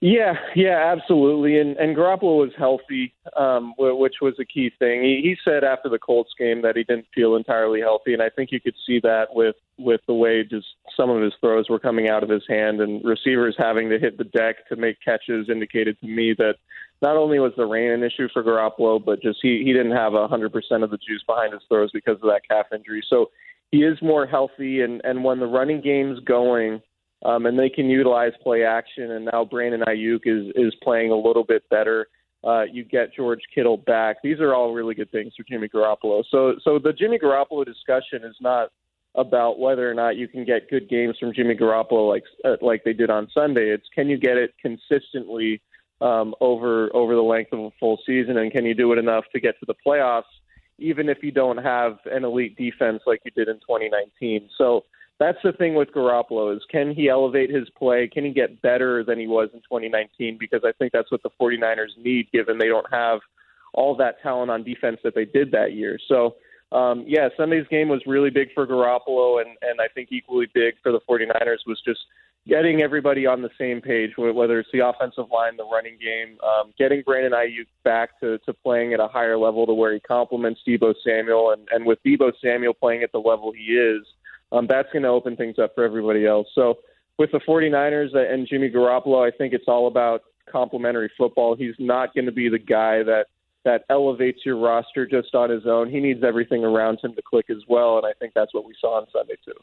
Yeah, yeah, absolutely. And and Garoppolo was healthy, um, which was a key thing. He, he said after the Colts game that he didn't feel entirely healthy, and I think you could see that with with the way just some of his throws were coming out of his hand, and receivers having to hit the deck to make catches indicated to me that not only was the rain an issue for Garoppolo, but just he he didn't have a hundred percent of the juice behind his throws because of that calf injury. So he is more healthy, and and when the running game's going um, and they can utilize play action. And now Brandon Aiyuk is is playing a little bit better. Uh, you get George Kittle back. These are all really good things for Jimmy Garoppolo. So so the Jimmy Garoppolo discussion is not about whether or not you can get good games from Jimmy Garoppolo like uh, like they did on Sunday. It's can you get it consistently um, over over the length of a full season, and can you do it enough to get to the playoffs, even if you don't have an elite defense like you did in 2019. So that's the thing with Garoppolo is can he elevate his play? Can he get better than he was in 2019? Because I think that's what the 49ers need, given they don't have all that talent on defense that they did that year. So, um, yeah, Sunday's game was really big for Garoppolo, and, and I think equally big for the 49ers was just getting everybody on the same page, whether it's the offensive line, the running game, um, getting Brandon Aiyuk back to, to playing at a higher level to where he complements Deebo Samuel, and, and with Deebo Samuel playing at the level he is – um, that's going to open things up for everybody else. So with the 49ers and Jimmy Garoppolo, I think it's all about complementary football. He's not going to be the guy that that elevates your roster just on his own. He needs everything around him to click as well, and I think that's what we saw on Sunday too.